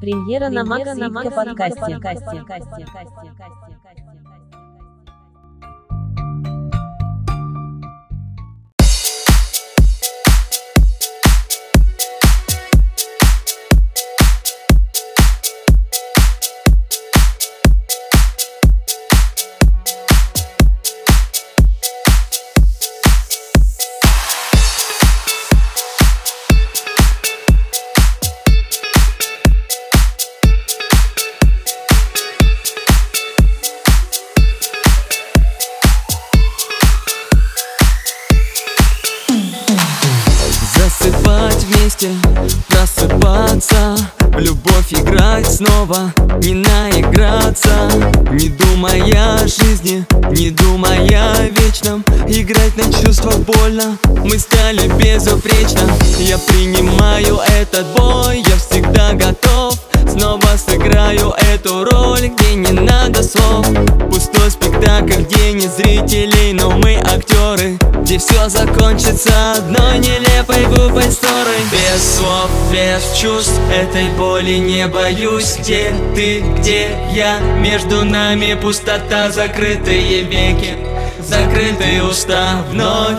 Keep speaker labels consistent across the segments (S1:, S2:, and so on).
S1: Премьера на Макс на подкасте.
S2: Просыпаться В любовь играть снова, не наиграться. Не думая о жизни, не думая о вечном. Играть на чувствах больно, мы стали безупречно. Я принимаю этот бой, я всегда готов. Снова сыграю эту роль, где не надо слов. Пустой спектакль, где нет зрителей, но мы актеры. Где все закончится одной нелепой слов, без чувств, этой боли не боюсь. Где ты, где я, между нами пустота, закрытые веки Закрытые уста вновь.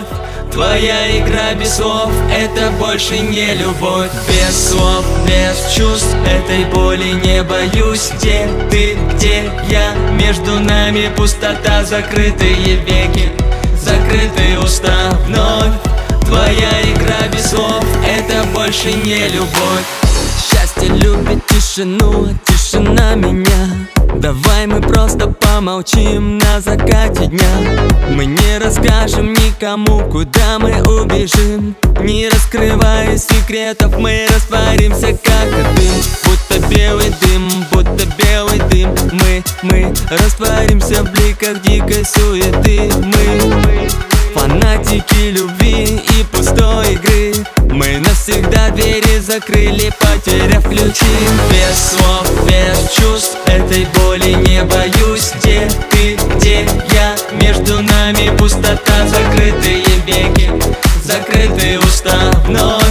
S2: Твоя игра без слов, это больше не любовь. Без слов, без чувств, этой боли не боюсь. Где ты, где я, между нами пустота, закрытые веки Закрытые уста вновь больше не любовь. Счастье любит тишину, тишина меня. Давай мы просто помолчим на закате дня. Мы не расскажем никому, куда мы убежим. Не раскрывая секретов, мы растворимся как дым. Будто белый дым, будто белый дым. Мы, мы растворимся в бликах дикой суеты. Мы, мы фанатики любви закрыли, потеряв ключи Без слов, без чувств, этой боли не боюсь. Где ты, где я, между нами пустота Закрытые веки, закрытые уста. Вновь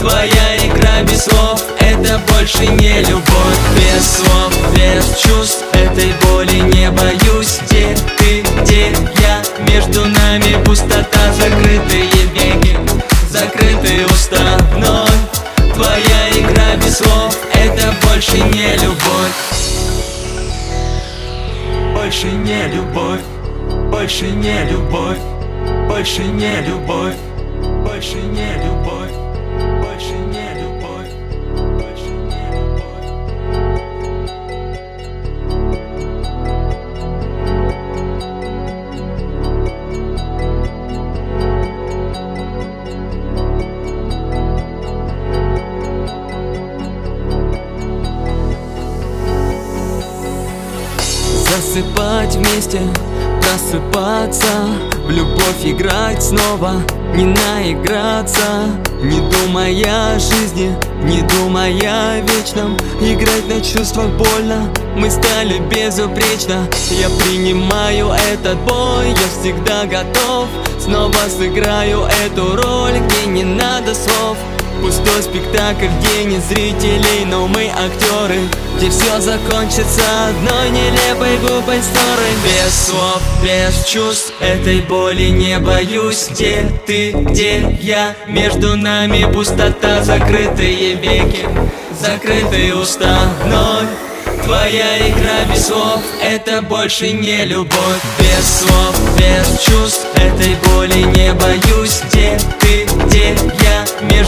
S2: Твоя игра без слов, это больше не любовь. Без слов, без чувств, этой боли не боюсь. Где ты, где я, между нами пустота Закрытые веки, закрытые слов, это больше не любовь. Больше не любовь, больше не любовь. Больше не любовь, больше не любовь. Больше не любовь, Засыпать вместе, просыпаться В любовь играть снова, не наиграться. Не думая о жизни, не думая о вечном. Играть на чувствах больно, мы стали безупречно. Я принимаю этот бой, я всегда готов. Снова сыграю эту роль, где не надо слов Пустой спектакль, где нет зрителей, но мы актеры Где все закончится одной нелепой глупой ссорой. Без слов, без чувств, этой боли не боюсь. Где ты, где я, между нами пустота Закрытые веки, закрытые уста. Вновь Твоя игра без слов, это больше не любовь. Без слов, без чувств, этой боли не боюсь. Где ты, где я, между